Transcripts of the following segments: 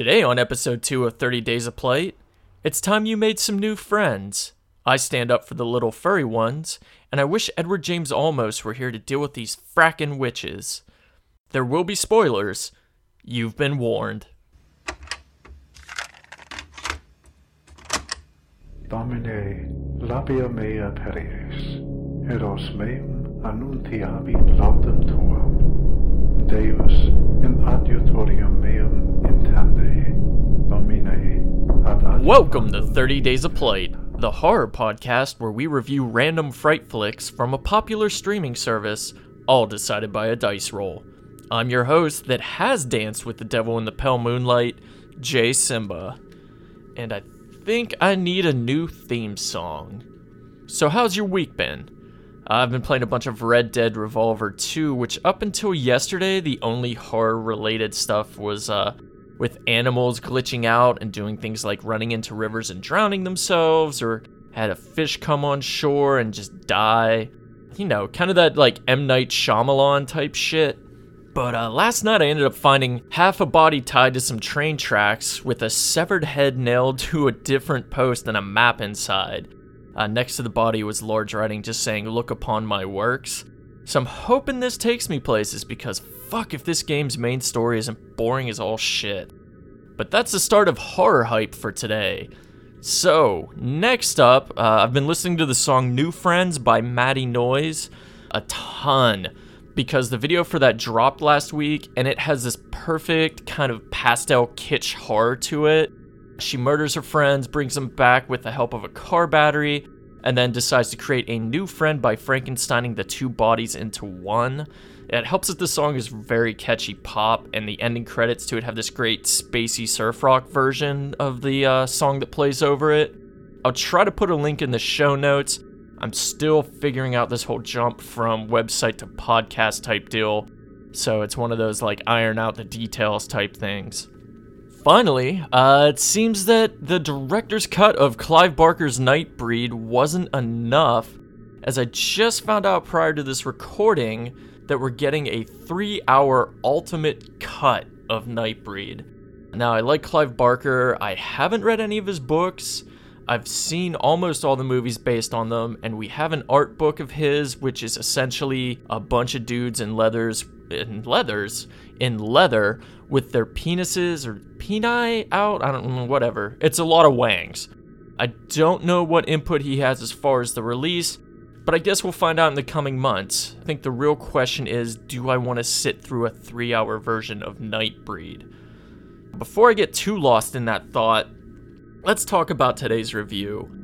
Today, on episode 2 of 30 Days of Plight, it's time you made some new friends. I stand up for the little furry ones, and I wish Edward James Olmos were here to deal with these frackin' witches. There will be spoilers. You've been warned. Domine, labia mea peries, eros meum annuntiavi laudem tuam. Deus, in adiutorium meum intende, Domine, ad Welcome to 30 Days of Plight, the horror podcast where we review random fright flicks from a popular streaming service, all decided by a dice roll. I'm your host that has danced with the devil in the pale moonlight, Jay Simba. And I think I need a new theme song. So, how's your week been? I've been playing a bunch of Red Dead Redemption 2, which up until yesterday, the only horror related stuff was uh, with animals glitching out and doing things like running into rivers and drowning themselves, or had a fish come on shore and just die. You know, kind of that like M. Night Shyamalan type shit. But uh, last night I ended up finding half a body tied to some train tracks with a severed head nailed to a different post and a map inside. Uh, next to the body was large writing just saying, Look upon my works. So I'm hoping this takes me places because fuck if this game's main story isn't boring as all shit. But that's the start of horror hype for today. So, next up, uh, I've been listening to the song New Friends by Maddie Noise a ton because the video for that dropped last week and it has this perfect kind of pastel kitsch horror to it. She murders her friends, brings them back with the help of a car battery, and then decides to create a new friend by Frankensteining the two bodies into one. It helps that the song is very catchy pop, and the ending credits to it have this great spacey surf rock version of the uh, song that plays over it. I'll try to put a link in the show notes. I'm still figuring out this whole jump from website to podcast type deal, so it's one of those like iron out the details type things. Finally, uh, it seems that the director's cut of Clive Barker's Nightbreed wasn't enough, as I just found out prior to this recording that we're getting a three hour ultimate cut of Nightbreed. Now, I like Clive Barker, I haven't read any of his books. I've seen almost all the movies based on them, and we have an art book of his, which is essentially a bunch of dudes in leathers in leathers in leather with their penises or peni out. I don't know, whatever. It's a lot of wangs. I don't know what input he has as far as the release, but I guess we'll find out in the coming months. I think the real question is do I want to sit through a three hour version of Nightbreed? Before I get too lost in that thought, let's talk about today's review.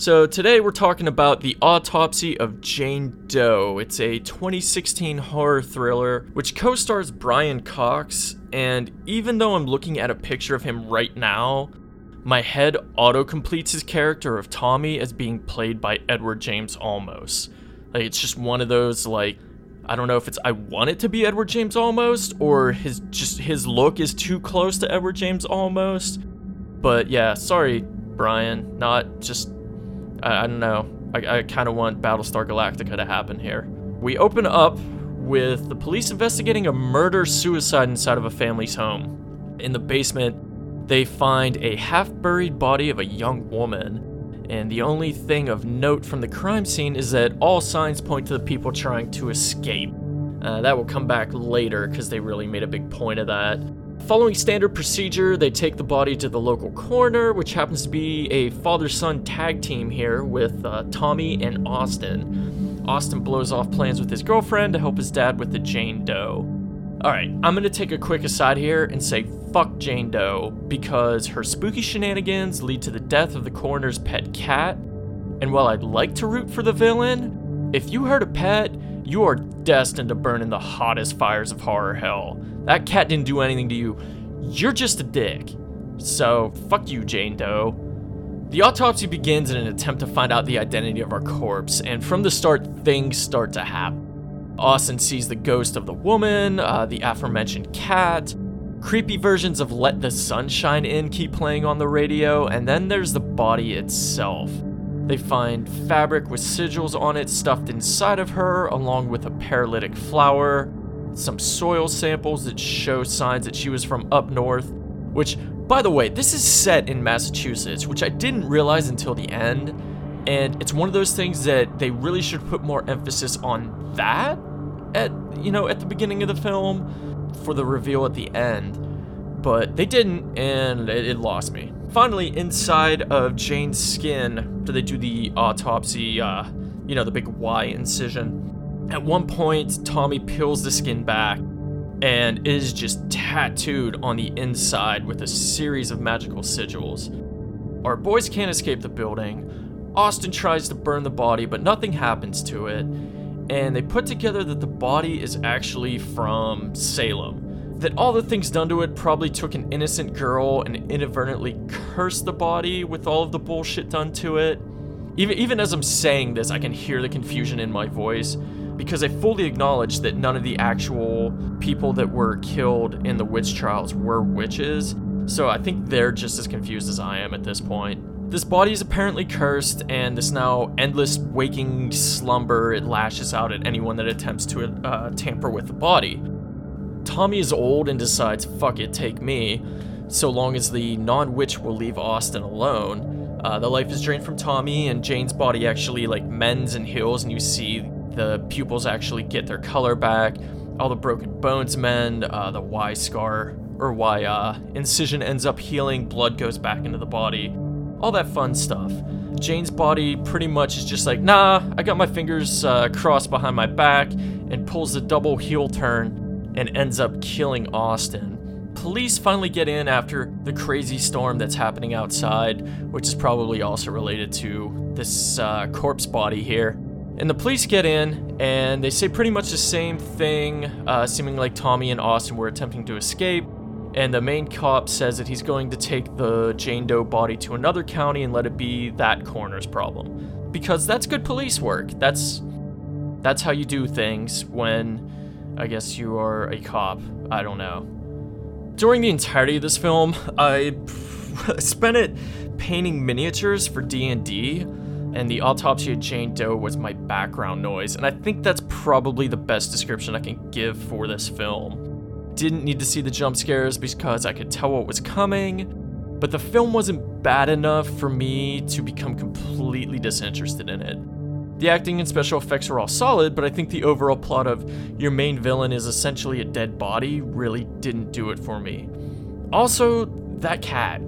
So, today we're talking about The Autopsy of Jane Doe. It's a 2016 horror thriller which co stars Brian Cox, and even though I'm looking at a picture of him right now, my head auto completes his character of Tommy as being played by Edward James Olmos. Like, it's just one of those, like, I don't know if it's I want it to be Edward James Olmos or his just his look is too close to Edward James Olmos. But yeah, sorry, Brian. Not just I, I don't know. I, I kind of want Battlestar Galactica to happen here. We open up with the police investigating a murder suicide inside of a family's home. In the basement, they find a half buried body of a young woman. And the only thing of note from the crime scene is that all signs point to the people trying to escape. Uh, that will come back later because they really made a big point of that. Following standard procedure, they take the body to the local coroner, which happens to be a father son tag team here with uh, Tommy and Austin. Austin blows off plans with his girlfriend to help his dad with the Jane Doe. Alright, I'm gonna take a quick aside here and say fuck Jane Doe because her spooky shenanigans lead to the death of the coroner's pet cat. And while I'd like to root for the villain, if you hurt a pet, you are destined to burn in the hottest fires of horror hell. That cat didn't do anything to you. You're just a dick. So, fuck you, Jane Doe. The autopsy begins in an attempt to find out the identity of our corpse, and from the start, things start to happen. Austin sees the ghost of the woman, uh, the aforementioned cat, creepy versions of Let the Sunshine In keep playing on the radio, and then there's the body itself. They find fabric with sigils on it stuffed inside of her, along with a paralytic flower, some soil samples that show signs that she was from up north, Which, by the way, this is set in Massachusetts, which I didn't realize until the end. And it's one of those things that they really should put more emphasis on that at you know at the beginning of the film for the reveal at the end. But they didn't, and it, it lost me. Finally, inside of Jane's skin, do they do the autopsy? Uh, you know, the big Y incision. At one point, Tommy peels the skin back and is just tattooed on the inside with a series of magical sigils. Our boys can't escape the building. Austin tries to burn the body, but nothing happens to it. And they put together that the body is actually from Salem. That all the things done to it probably took an innocent girl and inadvertently cursed the body with all of the bullshit done to it. Even, even as I'm saying this, I can hear the confusion in my voice because I fully acknowledge that none of the actual people that were killed in the witch trials were witches. So I think they're just as confused as I am at this point. This body is apparently cursed, and this now endless waking slumber it lashes out at anyone that attempts to uh, tamper with the body. Tommy is old and decides, fuck it, take me, so long as the non witch will leave Austin alone. Uh, the life is drained from Tommy, and Jane's body actually like mends and heals, and you see the pupils actually get their color back. All the broken bones mend. Uh, the Y scar or Y uh, incision ends up healing. Blood goes back into the body. All that fun stuff. Jane's body pretty much is just like, nah, I got my fingers uh, crossed behind my back, and pulls the double heel turn and ends up killing Austin police finally get in after the crazy storm that's happening outside, which is probably also related to this uh, corpse body here. And the police get in and they say pretty much the same thing, uh, seeming like Tommy and Austin were attempting to escape. And the main cop says that he's going to take the Jane Doe body to another county and let it be that coroner's problem. Because that's good police work. That's that's how you do things when I guess you are a cop. I don't know. During the entirety of this film, I spent it painting miniatures for D&D, and the autopsy of Jane Doe was my background noise, and I think that's probably the best description I can give for this film. Didn't need to see the jump scares because I could tell what was coming, but the film wasn't bad enough for me to become completely disinterested in it. The acting and special effects were all solid, but I think the overall plot of your main villain is essentially a dead body really didn't do it for me. Also, that cat.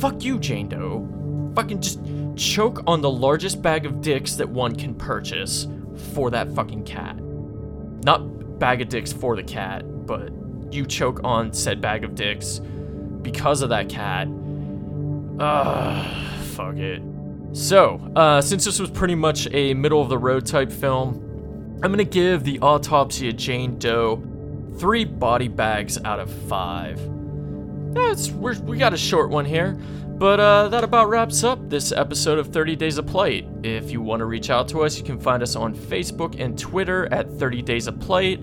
Fuck you, Jane Doe. Fucking just choke on the largest bag of dicks that one can purchase for that fucking cat. Not bag of dicks for the cat, but you choke on said bag of dicks because of that cat. Ugh, fuck it. So, uh, since this was pretty much a middle of the road type film, I'm gonna give the autopsy of Jane Doe three body bags out of five. That's we got a short one here, but uh, that about wraps up this episode of 30 Days of Plight. If you want to reach out to us, you can find us on Facebook and Twitter at 30 Days of Plight,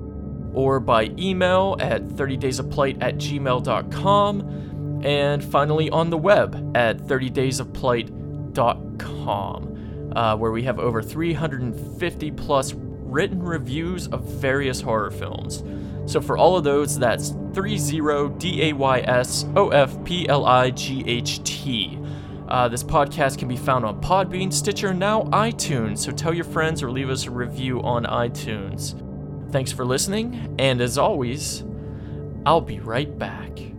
or by email at 30daysofplight at gmail.com, and finally on the web at 30daysofplight.com uh, where we have over 350 plus written reviews of various horror films. So for all of those, that's 30 D A Y S O F P L I G H T. Uh, this podcast can be found on Podbean, Stitcher, now iTunes, so tell your friends or leave us a review on iTunes. Thanks for listening, and as always, I'll be right back.